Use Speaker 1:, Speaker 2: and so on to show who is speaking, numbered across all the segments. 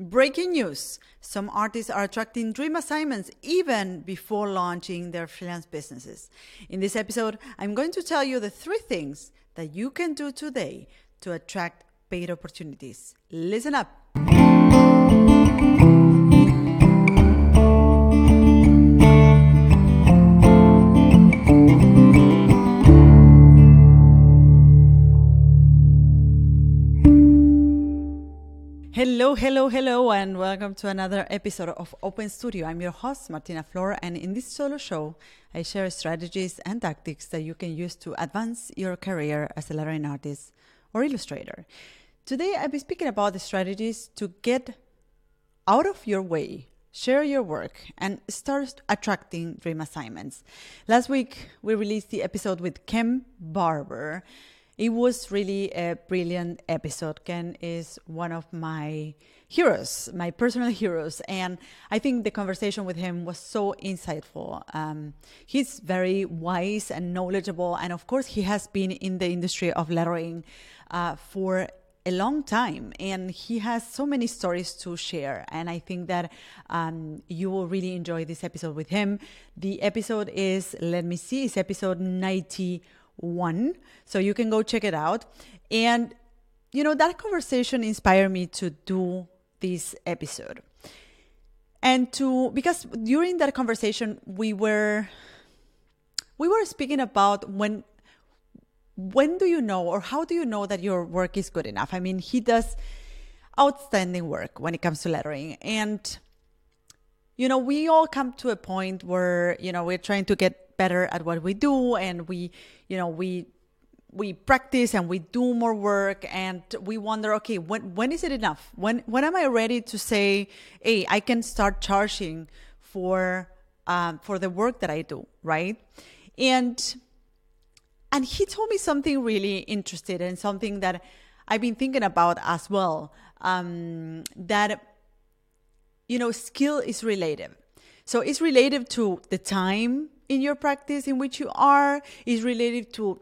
Speaker 1: Breaking news some artists are attracting dream assignments even before launching their freelance businesses. In this episode, I'm going to tell you the three things that you can do today to attract paid opportunities. Listen up. Hello, hello, hello, and welcome to another episode of Open Studio. I'm your host, Martina Flor, and in this solo show, I share strategies and tactics that you can use to advance your career as a lettering artist or illustrator. Today, I'll be speaking about the strategies to get out of your way, share your work, and start attracting dream assignments. Last week, we released the episode with Ken Barber it was really a brilliant episode. Ken is one of my heroes, my personal heroes, and I think the conversation with him was so insightful. Um, he's very wise and knowledgeable, and of course, he has been in the industry of lettering uh, for a long time. And he has so many stories to share. And i think that um, you will really enjoy this episode with him. The episode is let me see it's episode 90 one. So you can go check it out. And, you know, that conversation inspired me to do this episode. And to, because during that conversation, we were, we were speaking about when, when do you know or how do you know that your work is good enough? I mean, he does outstanding work when it comes to lettering. And, you know, we all come to a point where, you know, we're trying to get better at what we do and we you know we we practice and we do more work and we wonder okay when when is it enough? When when am i ready to say hey i can start charging for um, for the work that i do right? And and he told me something really interesting and something that i've been thinking about as well um, that you know skill is relative. So it's relative to the time in your practice in which you are is related to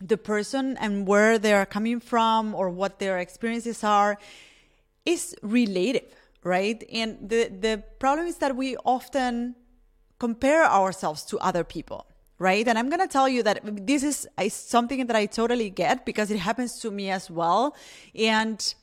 Speaker 1: the person and where they are coming from or what their experiences are is relative right? And the the problem is that we often compare ourselves to other people right? And i'm going to tell you that this is something that i totally get because it happens to me as well. And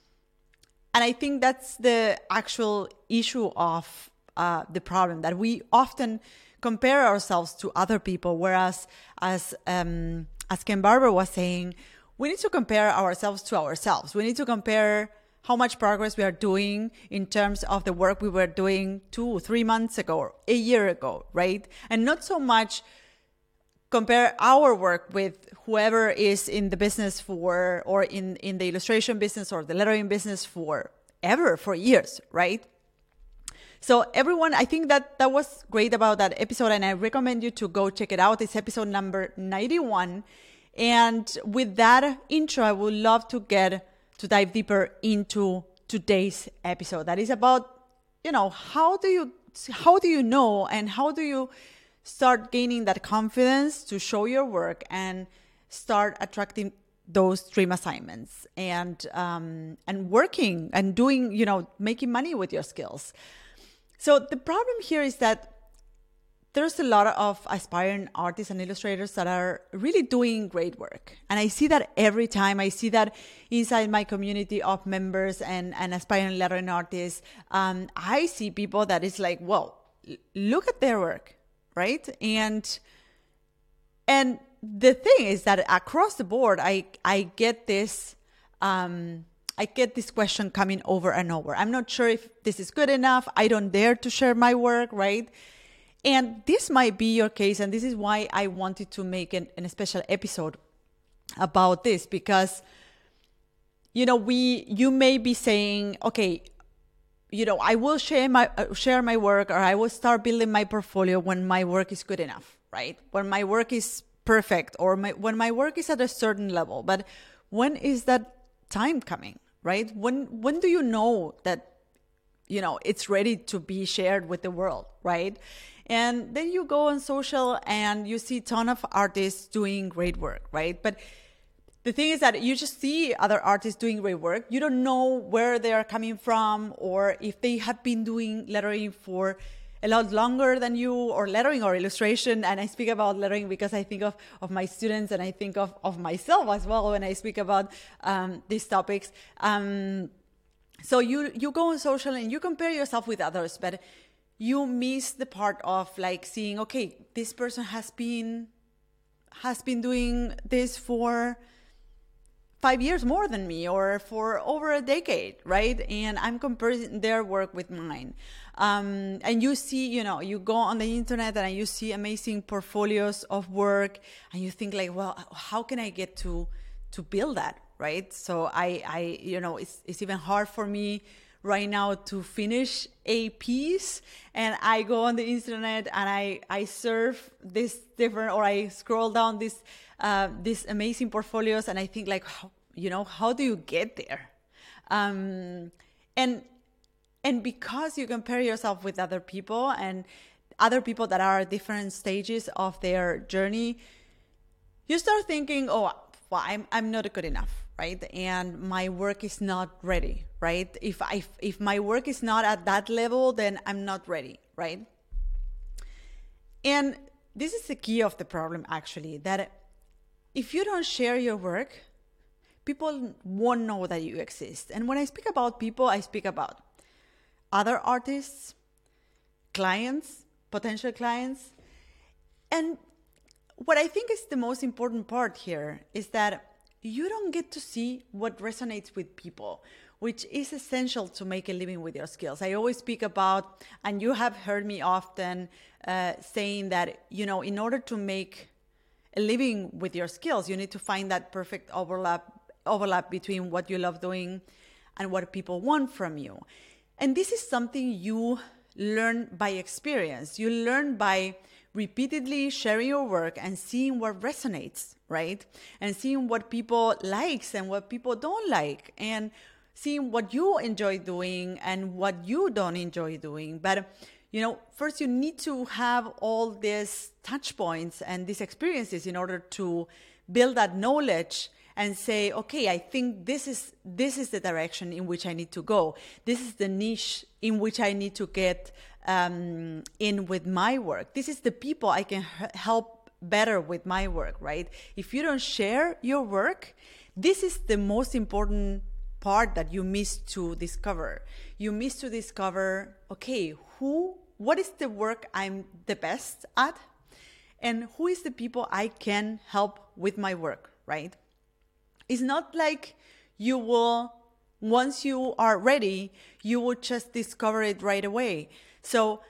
Speaker 1: and i think that's the actual issue of uh, the problem that we often compare ourselves to other people. Whereas, as um, as Ken Barber was saying, we need to compare ourselves to ourselves. We need to compare how much progress we are doing in terms of the work we were doing two, three months ago, or a year ago, right? And not so much compare our work with whoever is in the business for, or in, in the illustration business or the lettering business for ever, for years, right? So everyone, I think that that was great about that episode, and I recommend you to go check it out. It's episode number 91. And with that intro, I would love to get to dive deeper into today's episode. That is about, you know, how do you how do you know and how do you start gaining that confidence to show your work and start attracting those dream assignments and um, and working and doing you know making money with your skills so the problem here is that there's a lot of aspiring artists and illustrators that are really doing great work. And I see that every time. I see that inside my community of members and, and aspiring lettering artists. Um, I see people that is like, whoa, look at their work, right? And and the thing is that across the board, I I get this um, I get this question coming over and over. I'm not sure if this is good enough. I don't dare to share my work, right? And this might be your case. And this is why I wanted to make an, an special episode about this because, you know, we, you may be saying, okay, you know, I will share my, uh, share my work or I will start building my portfolio when my work is good enough, right? When my work is perfect or my, when my work is at a certain level. But when is that time coming? Right? When when do you know that you know it's ready to be shared with the world, right? And then you go on social and you see ton of artists doing great work, right? But the thing is that you just see other artists doing great work. You don't know where they are coming from or if they have been doing lettering for a lot longer than you or lettering or illustration. And I speak about lettering because I think of, of my students and I think of, of myself as well when I speak about um, these topics. Um, so you, you go on social and you compare yourself with others, but you miss the part of like seeing, okay, this person has been, has been doing this for five years more than me or for over a decade, right? And I'm comparing their work with mine. Um, and you see, you know, you go on the internet and you see amazing portfolios of work and you think like, well, how can I get to, to build that, right? So I, I, you know, it's, it's even hard for me right now to finish a piece and I go on the internet and I, I surf this different or I scroll down this uh, these amazing portfolios and I think like you know how do you get there um, and and because you compare yourself with other people and other people that are at different stages of their journey you start thinking oh well I'm, I'm not good enough right? And my work is not ready right? If I if my work is not at that level then I'm not ready right? And this is the key of the problem actually that if you don't share your work people won't know that you exist. And when I speak about people I speak about other artists clients potential clients and what I think is the most important part here is that you don't get to see what resonates with people, which is essential to make a living with your skills. I always speak about, and you have heard me often uh, saying that, you know, in order to make a living with your skills, you need to find that perfect overlap overlap between what you love doing and what people want from you. And this is something you learn by experience. You learn by repeatedly sharing your work and seeing what resonates, right? And seeing what people likes and what people don't like and seeing what you enjoy doing and what you don't enjoy doing. But you know, first you need to have all these touch points and these experiences in order to build that knowledge and say, okay, I think this is this is the direction in which I need to go. This is the niche in which I need to get um, in with my work. This is the people I can help better with my work, right? If you don't share your work, this is the most important part that you miss to discover. You miss to discover, okay, who, what is the work I'm the best at? And who is the people I can help with my work, right? It's not like you will, once you are ready, you will just discover it right away. So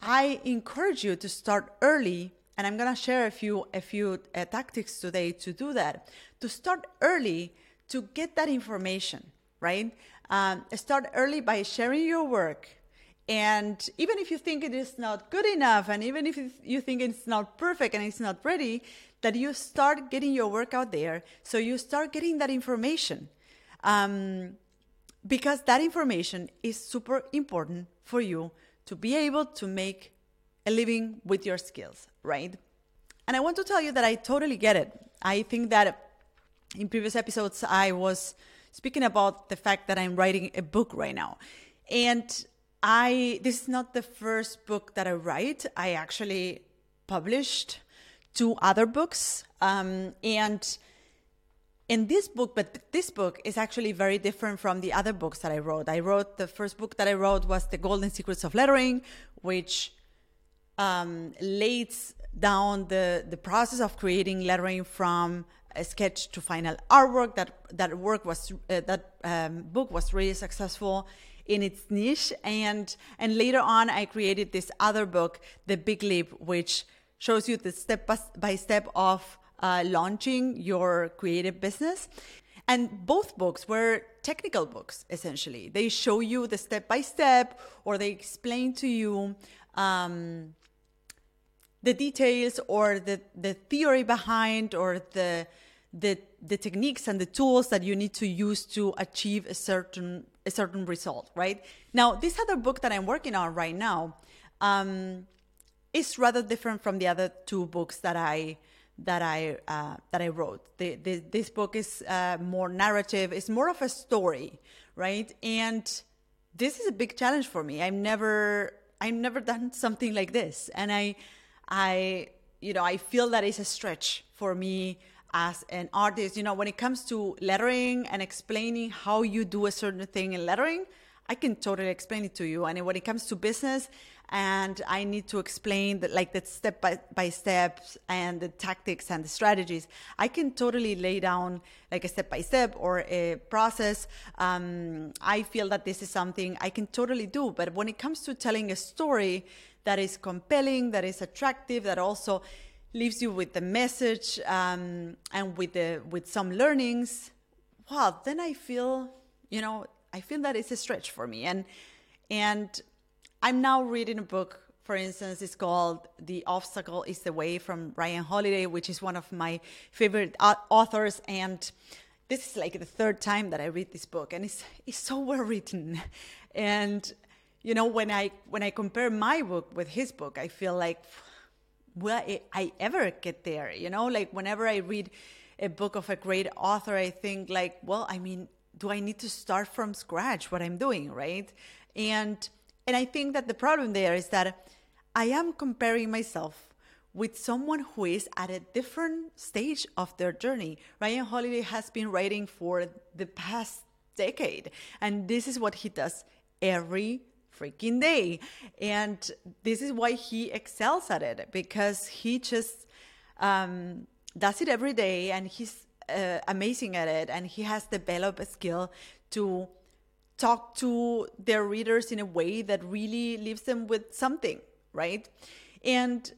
Speaker 1: I encourage you to start early and I'm going to share a few a few uh, tactics today to do that. To start early to get that information, right? Um, start early by sharing your work. And even if you think it is not good enough, and even if you think it's not perfect and it's not ready, that you start getting your work out there. So you start getting that information. Um, because that information is super important for you to be able to make a living with your skills, right? And I want to tell you that I totally get it. I think that in previous episodes, I was speaking about the fact that I'm writing a book right now. And I, this is not the first book that I write. I actually published two other books. Um, and in this book, but this book is actually very different from the other books that I wrote. I wrote the first book that I wrote was The Golden Secrets of Lettering, which um, lays down the, the process of creating lettering from a sketch to final artwork. That that work was uh, that um, book was really successful in its niche, and and later on I created this other book, The Big Leap, which shows you the step by step of uh, launching your creative business. And both books were technical books, essentially. They show you the step by step, or they explain to you um, the details, or the, the theory behind, or the, the the techniques and the tools that you need to use to achieve a certain a certain result. Right now, this other book that I'm working on right now um, is rather different from the other two books that I that I uh, that I wrote. The, the, this book is uh, more narrative. It's more of a story, right? And this is a big challenge for me. I've never I've never done something like this, and I I you know I feel that it's a stretch for me as an artist. You know, when it comes to lettering and explaining how you do a certain thing in lettering, I can totally explain it to you. And when it comes to business, and I need to explain that like the step by, by steps and the tactics and the strategies. I can totally lay down like a step by step or a process. Um, I feel that this is something I can totally do. But when it comes to telling a story that is compelling, that is attractive, that also leaves you with the message um, and with the with some learnings, well, then I feel you know I feel that it's a stretch for me and and I'm now reading a book, for instance, it's called The Obstacle is the Way from Ryan Holiday, which is one of my favorite authors. And this is like the third time that I read this book, and it's, it's so well written. And, you know, when I, when I compare my book with his book, I feel like, will I ever get there? You know, like whenever I read a book of a great author, I think like, well, I mean, do I need to start from scratch what I'm doing, right? And and I think that the problem there is that I am comparing myself with someone who is at a different stage of their journey. Ryan Holiday has been writing for the past decade, and this is what he does every freaking day. And this is why he excels at it because he just um, does it every day and he's uh, amazing at it. And he has developed a skill to talk to their readers in a way that really leaves them with something, right? And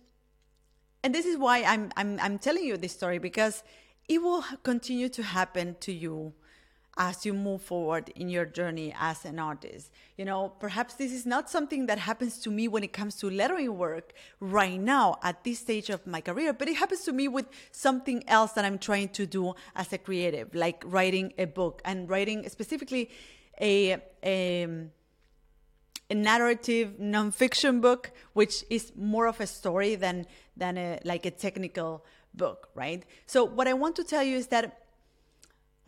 Speaker 1: and this is why I'm I'm I'm telling you this story because it will continue to happen to you as you move forward in your journey as an artist. You know, perhaps this is not something that happens to me when it comes to lettering work right now at this stage of my career, but it happens to me with something else that I'm trying to do as a creative, like writing a book and writing specifically a, a, a narrative nonfiction book, which is more of a story than than a, like a technical book, right? So what I want to tell you is that,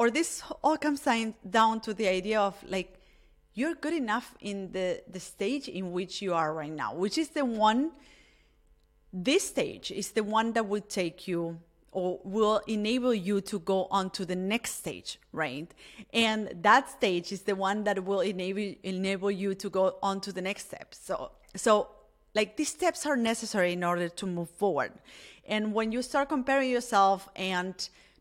Speaker 1: or this all comes down to the idea of like you're good enough in the the stage in which you are right now, which is the one. This stage is the one that will take you or will enable you to go on to the next stage, right? And that stage is the one that will enable enable you to go on to the next step. So so like these steps are necessary in order to move forward. And when you start comparing yourself and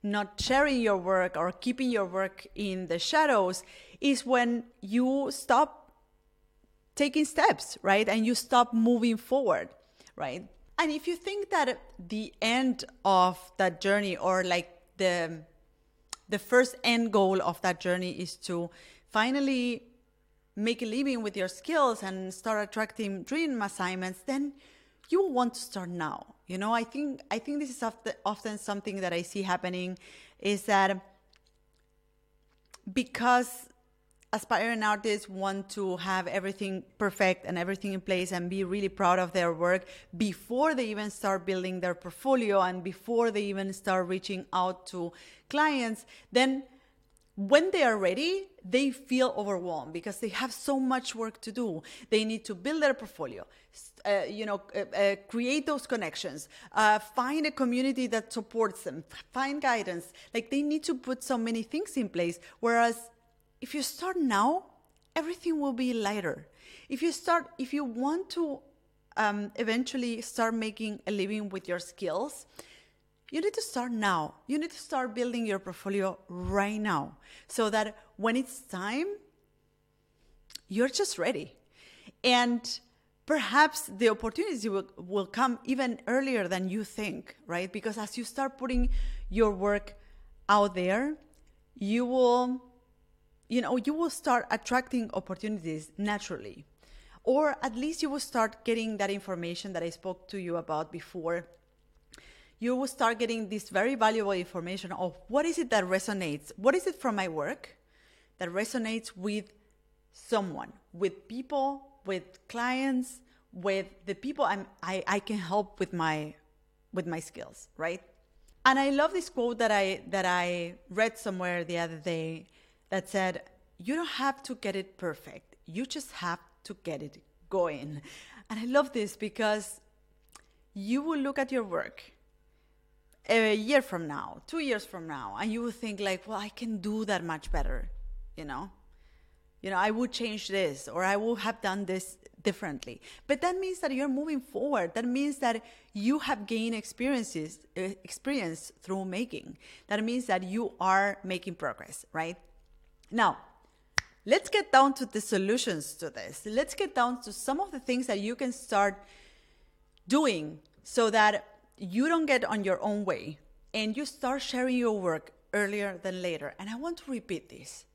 Speaker 1: not sharing your work or keeping your work in the shadows is when you stop taking steps, right? And you stop moving forward, right? And if you think that the end of that journey or like the the first end goal of that journey is to finally make a living with your skills and start attracting dream assignments, then you will want to start now. You know, I think I think this is often something that I see happening is that because aspiring artists want to have everything perfect and everything in place and be really proud of their work before they even start building their portfolio and before they even start reaching out to clients, then when they are ready, they feel overwhelmed because they have so much work to do. They need to build their portfolio, uh, you know, uh, uh, create those connections, uh, find a community that supports them, find guidance. Like they need to put so many things in place. Whereas if you start now, everything will be lighter. If you start, if you want to um, eventually start making a living with your skills, you need to start now. You need to start building your portfolio right now so that when it's time, you're just ready. And perhaps the opportunities will, will come even earlier than you think, right? Because as you start putting your work out there, you will you know, you will start attracting opportunities naturally. Or at least you will start getting that information that I spoke to you about before. You will start getting this very valuable information of what is it that resonates? What is it from my work that resonates with someone, with people, with clients, with the people I'm, I, I can help with my with my skills, right? And I love this quote that I that I read somewhere the other day that said, "You don't have to get it perfect. You just have to get it going." And I love this because you will look at your work a year from now, two years from now, and you will think like, "Well, I can do that much better," you know. You know, I would change this, or I would have done this differently. But that means that you're moving forward. That means that you have gained experiences, uh, experience through making. That means that you are making progress, right? Now, let's get down to the solutions to this. Let's get down to some of the things that you can start doing so that you don't get on your own way and you start sharing your work earlier than later. And I want to repeat this.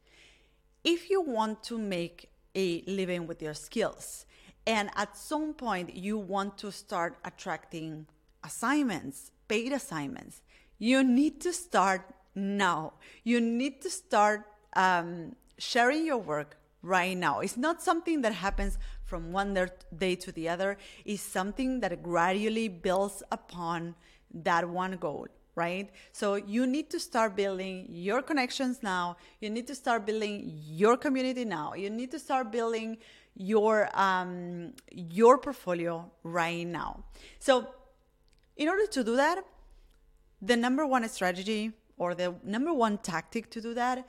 Speaker 1: If you want to make a living with your skills, and at some point you want to start attracting assignments, paid assignments, you need to start now. You need to start um, sharing your work right now. It's not something that happens from one day to the other. is something that gradually builds upon that one goal right? So you need to start building your connections now. You need to start building your community now. You need to start building your um, your portfolio right now. So, in order to do that, the number one strategy or the number one tactic to do that,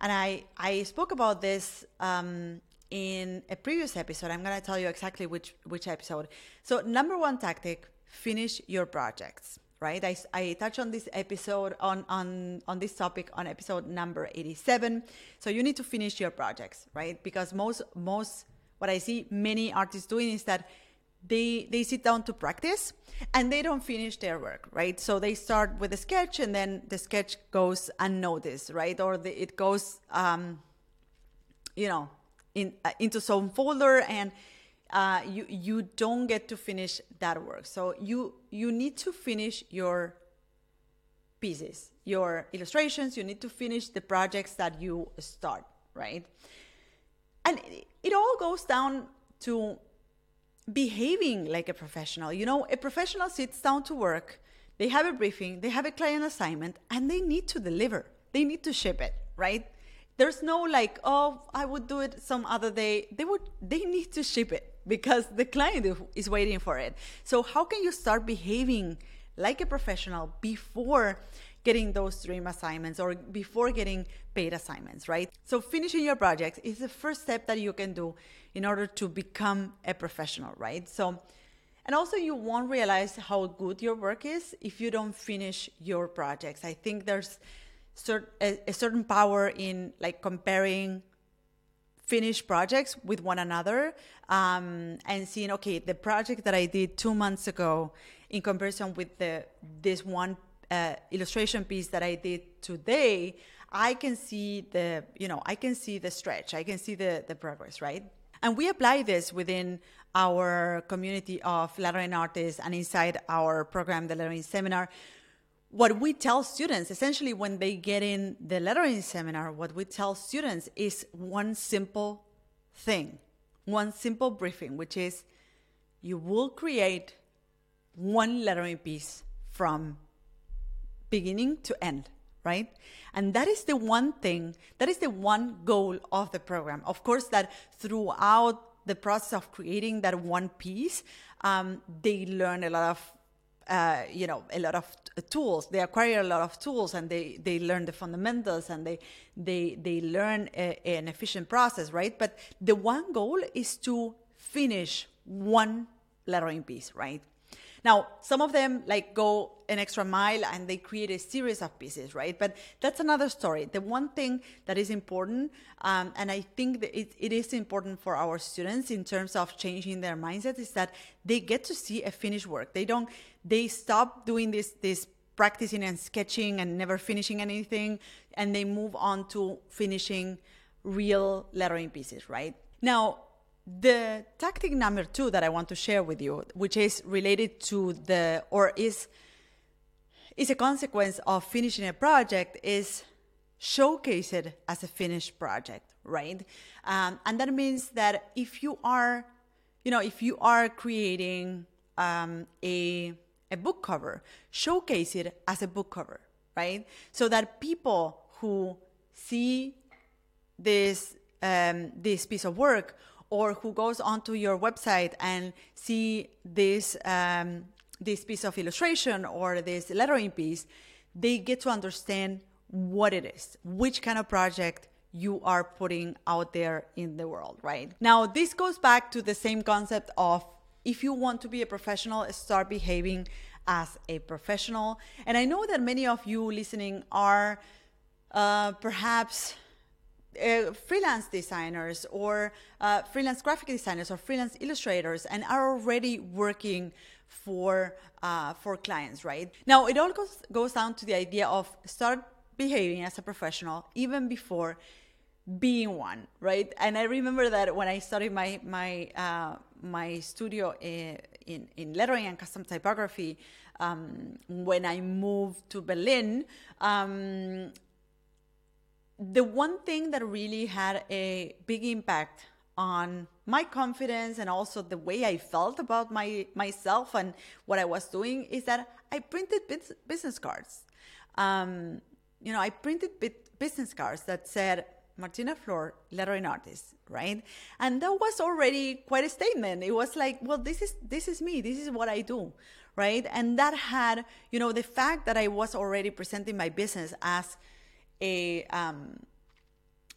Speaker 1: and I I spoke about this um, in a previous episode. I'm gonna tell you exactly which which episode. So, number one tactic: finish your projects right I, I touched on this episode on, on on this topic on episode number 87 so you need to finish your projects right because most most what i see many artists doing is that they they sit down to practice and they don't finish their work right so they start with a sketch and then the sketch goes unnoticed right or the, it goes um you know in uh, into some folder and uh, you you don't get to finish that work. So you you need to finish your pieces, your illustrations. You need to finish the projects that you start, right? And it, it all goes down to behaving like a professional. You know, a professional sits down to work. They have a briefing, they have a client assignment, and they need to deliver. They need to ship it, right? There's no like, oh, I would do it some other day. They would they need to ship it because the client is waiting for it. So how can you start behaving like a professional before getting those dream assignments or before getting paid assignments, right? So finishing your project is the first step that you can do in order to become a professional, right? So and also you won't realize how good your work is if you don't finish your projects. I think there's a certain power in like comparing finished projects with one another um, and seeing okay the project that i did two months ago in comparison with the this one uh, illustration piece that i did today i can see the you know i can see the stretch. I can see the the progress right? And we apply this within our community of lettering artists and inside our program the lettering seminar what we tell students essentially when they get in the lettering seminar what we tell students is one simple thing one simple briefing which is you will create one lettering piece from beginning to end right? And that is the one thing that is the one goal of the program. Of course that throughout the process of creating that one piece um, they learn a lot of uh, you know a lot of tools. They acquire a lot of tools and they they learn the fundamentals and they they they learn a, an efficient process right? But the one goal is to finish one lettering piece right now, some of them like go an extra mile and they create a series of pieces, right? But that's another story. The one thing that is important, um, and I think that it, it is important for our students in terms of changing their mindset, is that they get to see a finished work. They don't, they stop doing this this practicing and sketching and never finishing anything, and they move on to finishing real lettering pieces, right? Now, the tactic number two that I want to share with you, which is related to the or is is a consequence of finishing a project, is showcase it as a finished project, right? Um, and that means that if you are, you know, if you are creating um, a a book cover, showcase it as a book cover, right? So that people who see this um, this piece of work or who goes onto your website and see this um, this piece of illustration or this lettering piece, they get to understand what it is, which kind of project you are putting out there in the world, right? Now, this goes back to the same concept of if you want to be a professional, start behaving as a professional. And I know that many of you listening are uh, perhaps uh, freelance designers or uh, freelance graphic designers or freelance illustrators and are already working for uh, for clients right? Now it all goes, goes down to the idea of start behaving as a professional even before being one right? And i remember that when i started my my uh, my studio in, in, in lettering and custom typography um, when i moved to berlin um, the one thing that really had a big impact on my confidence and also the way I felt about my myself and what I was doing is that I printed business cards. Um, you know, I printed business cards that said Martina Flor, lettering artist, right? And that was already quite a statement. It was like, well, this is this is me. This is what I do, right? And that had, you know, the fact that I was already presenting my business as a um,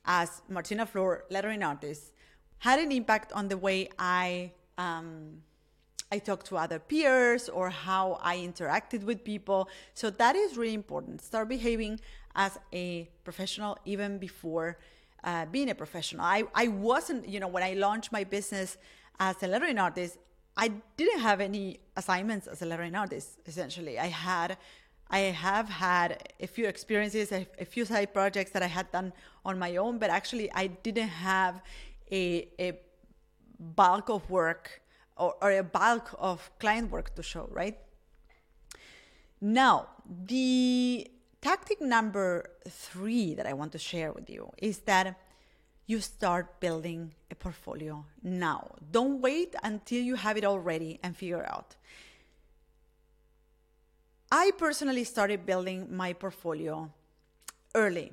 Speaker 1: as Martina Flor, lettering artist, had an impact on the way I um, I talked to other peers or how I interacted with people. So that is really important. Start behaving as a professional even before uh, being a professional. I, I wasn't, you know, when I launched my business as a lettering artist, I didn't have any assignments as a lettering artist, essentially. I had I have had a few experiences, a, a, few side projects that I had done on my own, but actually I didn't have a, a bulk of work or, or a bulk of client work to show, right? Now, the tactic number three that I want to share with you is that you start building a portfolio now. Don't wait until you have it all ready and figure out. I personally started building my portfolio early.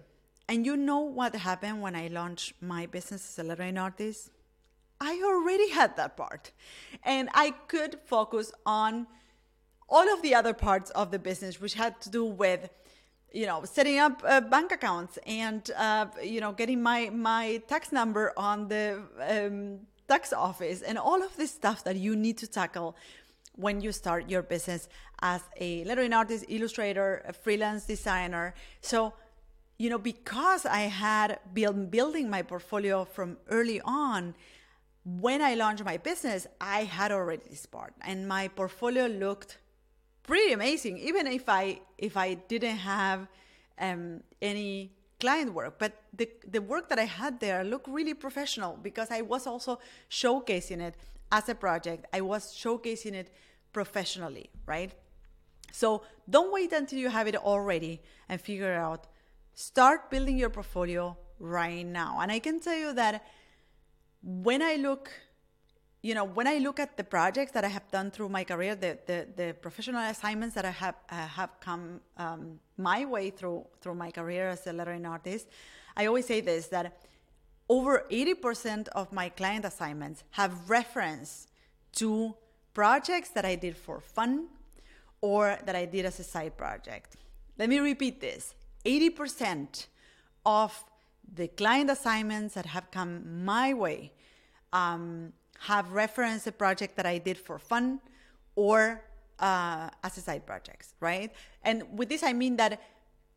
Speaker 1: And you know what happened when I launched my business as a lettering artist? I already had that part. And I could focus on all of the other parts of the business, which had to do with you know setting up uh, bank accounts and uh, you know getting my my tax number on the um, tax office and all of this stuff that you need to tackle when you start your business as a lettering artist, illustrator, a freelance designer. So, you know, because I had been building my portfolio from early on, when I launched my business, I had already this part, and my portfolio looked pretty amazing, even if I if I didn't have um, any client work. But the the work that I had there looked really professional because I was also showcasing it as a project. I was showcasing it professionally, right? So don't wait until you have it all ready and figure out. Start building your portfolio right now. And I can tell you that when I look, you know, when I look at the projects that I have done through my career, the the, the professional assignments that I have uh, have come um, my way through through my career as a lettering artist, I always say this that over 80% of my client assignments have reference to projects that I did for fun or that I did as a side project. Let me repeat this 80% of the client assignments that have come my way um, have referenced a project that I did for fun or uh, as a side project, right? And with this, I mean that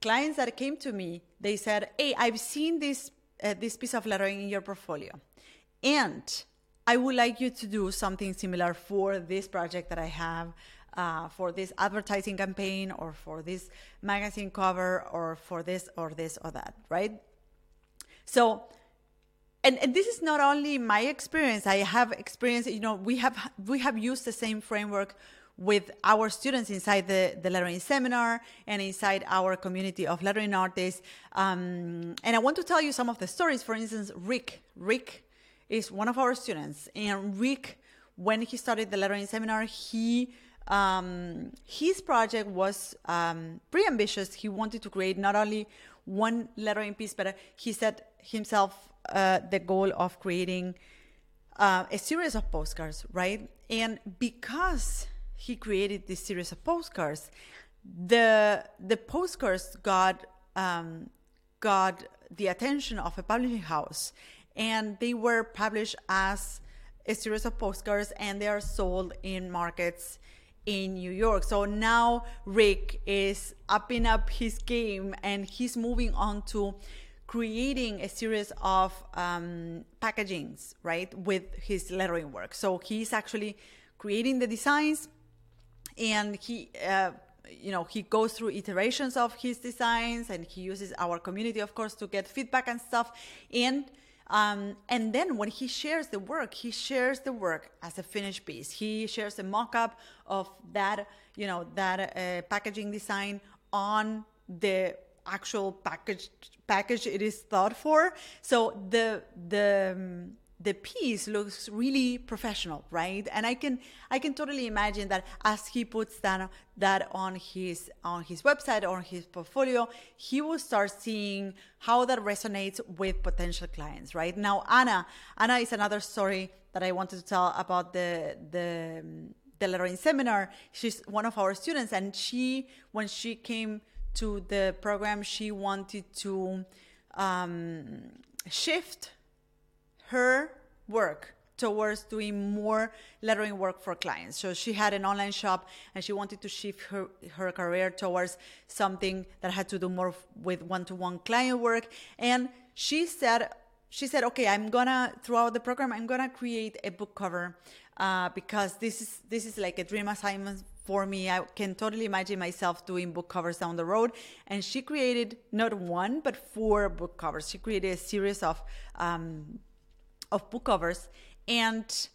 Speaker 1: clients that came to me, they said, "Hey, I've seen this uh, this piece of lettering in your portfolio, and I would like you to do something similar for this project that I have." Uh, for this advertising campaign or for this magazine cover or for this or this or that, right? So, and, and this is not only my experience. I have experience. You know, we have we have used the same framework with our students inside the, the lettering seminar and inside our community of lettering artists. Um, and I want to tell you some of the stories. For instance, Rick. Rick is one of our students. And Rick, when he started the lettering seminar, he um, his project was um, pretty ambitious. He wanted to create not only one lettering piece, but he set himself uh, the goal of creating uh, a series of postcards, right? And because he created this series of postcards, the the postcards got um, got the attention of a publishing house, and they were published as a series of postcards, and they are sold in markets in New York. So now Rick is upping up his game, and he's moving on to creating a series of um, packagings, right, with his lettering work. So he's actually creating the designs, and he. Uh, you know he goes through iterations of his designs and he uses our community of course to get feedback and stuff and um, and then when he shares the work he shares the work as a finished piece. He shares a mock-up of that you know that uh, packaging design on the actual package package it is thought for. So the the um, the piece looks really professional right? And i can i can totally imagine that as he puts that that on his on his website or his portfolio he will start seeing how that resonates with potential clients right? Now anna anna is another story that i wanted to tell about the the the lettering seminar. She's one of our students and she when she came to the program she wanted to um, shift her work towards doing more lettering work for clients. So she had an online shop and she wanted to shift her, her career towards something that had to do more with one-to-one client work. And she said, she said, okay, I'm gonna throughout the program, I'm gonna create a book cover uh, because this is this is like a dream assignment for me. I can totally imagine myself doing book covers down the road. And she created not one but four book covers. She created a series of um, of book covers and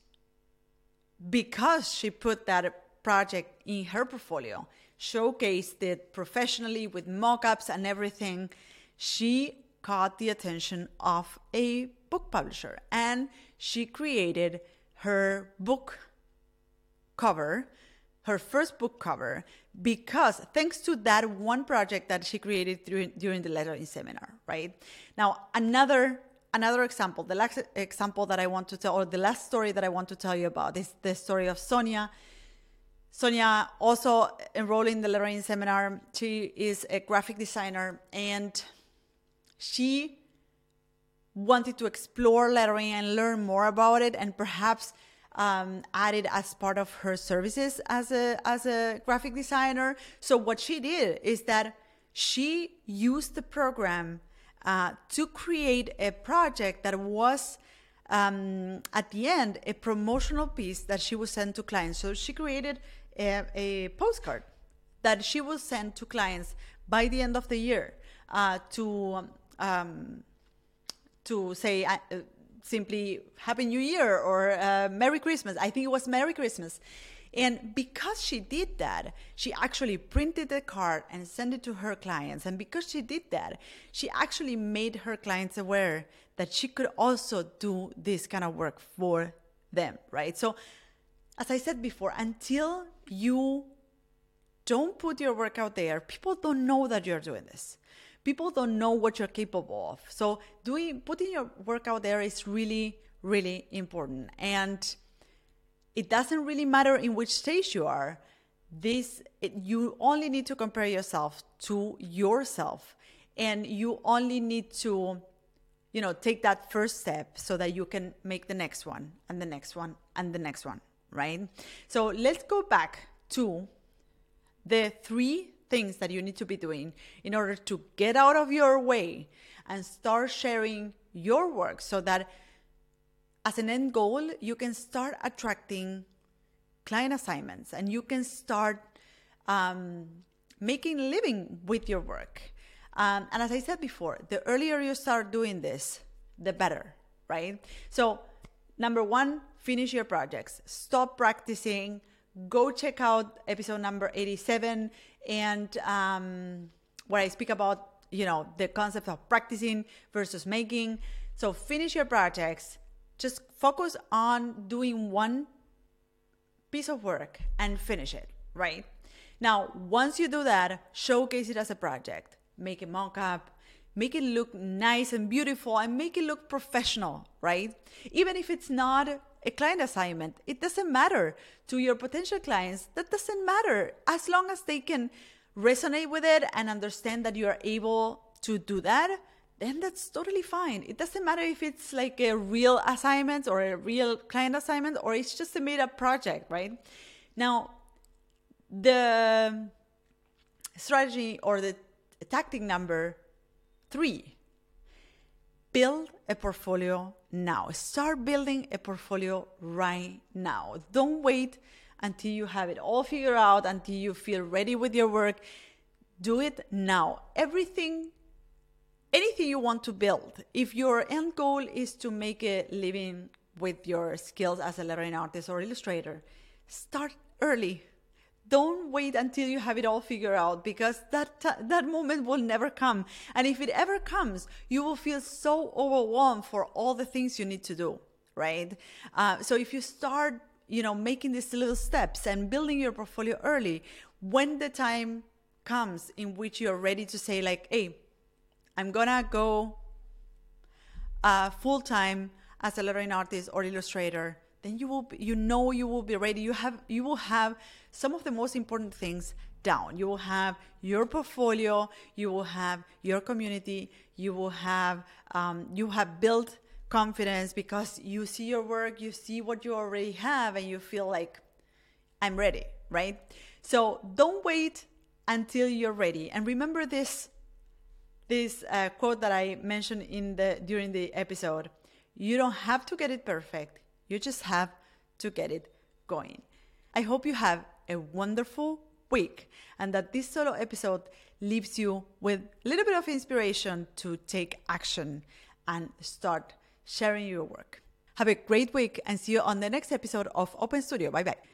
Speaker 1: because she put that project in her portfolio showcased it professionally with mock-ups and everything she caught the attention of a book publisher and she created her book cover her first book cover because thanks to that one project that she created during, during the lettering seminar right? Now another another example, the last example that I want to tell, or the last story that I want to tell you about, is the story of Sonia. Sonia also enrolled in the lettering seminar. She is a graphic designer and she wanted to explore lettering and learn more about it and perhaps um, add it as part of her services as a, as a graphic designer. So what she did is that she used the program uh, to create a project that was um, at the end a promotional piece that she would send to clients. So she created a, a postcard that she would send to clients by the end of the year uh, to um, to say uh, simply Happy New Year or uh, Merry Christmas. I think it was Merry Christmas. And because she did that, she actually printed the card and sent it to her clients. And because she did that, she actually made her clients aware that she could also do this kind of work for them, right? So, as I said before, until you don't put your work out there, people don't know that you're doing this. People don't know what you're capable of. So, doing putting your work out there is really, really important. And it doesn't really matter in which stage you are. This it, you only need to compare yourself to yourself. And you only need to you know take that first step so that you can make the next one and the next one and the next one right? So let's go back to the three things that you need to be doing in order to get out of your way and start sharing your work so that as an end goal, you can start attracting client assignments and you can start um, making a living with your work. Um, and as I said before, the earlier you start doing this, the better, right? So, number one, finish your projects, stop practicing, go check out episode number 87 and um, where I speak about you know the concept of practicing versus making. So finish your projects, just focus on doing one piece of work and finish it, right? Now, once you do that, showcase it as a project. Make a mock up, make it look nice and beautiful, and make it look professional, right? Even if it's not a client assignment, it doesn't matter to your potential clients. That doesn't matter as long as they can resonate with it and understand that you are able to do that then that's totally fine. It doesn't matter if it's like a real assignment or a real client assignment or it's just a made up project, right? Now, the strategy or the tactic number three build a portfolio now. Start building a portfolio right now. Don't wait until you have it all figured out, until you feel ready with your work. Do it now. Everything anything you want to build, if your end goal is to make a living with your skills as a lettering artist or illustrator, start early. Don't wait until you have it all figured out because that that moment will never come. And if it ever comes, you will feel so overwhelmed for all the things you need to do, right? Uh, so if you start, you know, making these little steps and building your portfolio early, when the time comes in which you're ready to say like, "Hey, I'm gonna go uh, full time as a lettering artist or illustrator, then you will be, you know you will be ready. You have you will have some of the most important things down. You will have your portfolio. You will have your community. You will have um, you have built confidence because you see your work, you see what you already have, and you feel like I'm ready, right? So don't wait until you're ready. And remember this this uh, quote that I mentioned in the during the episode. You don't have to get it perfect. You just have to get it going. I hope you have a wonderful week and that this solo episode leaves you with a little bit of inspiration to take action and start sharing your work. Have a great week and see you on the next episode of Open Studio. Bye bye.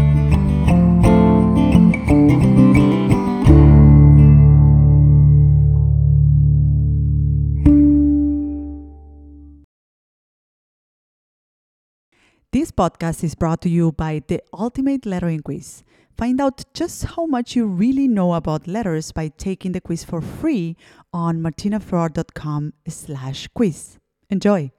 Speaker 1: This podcast is brought to you by the Ultimate Lettering Quiz. Find out just how much you really know about letters by taking the quiz for free on martinaflor.com slash quiz. Enjoy!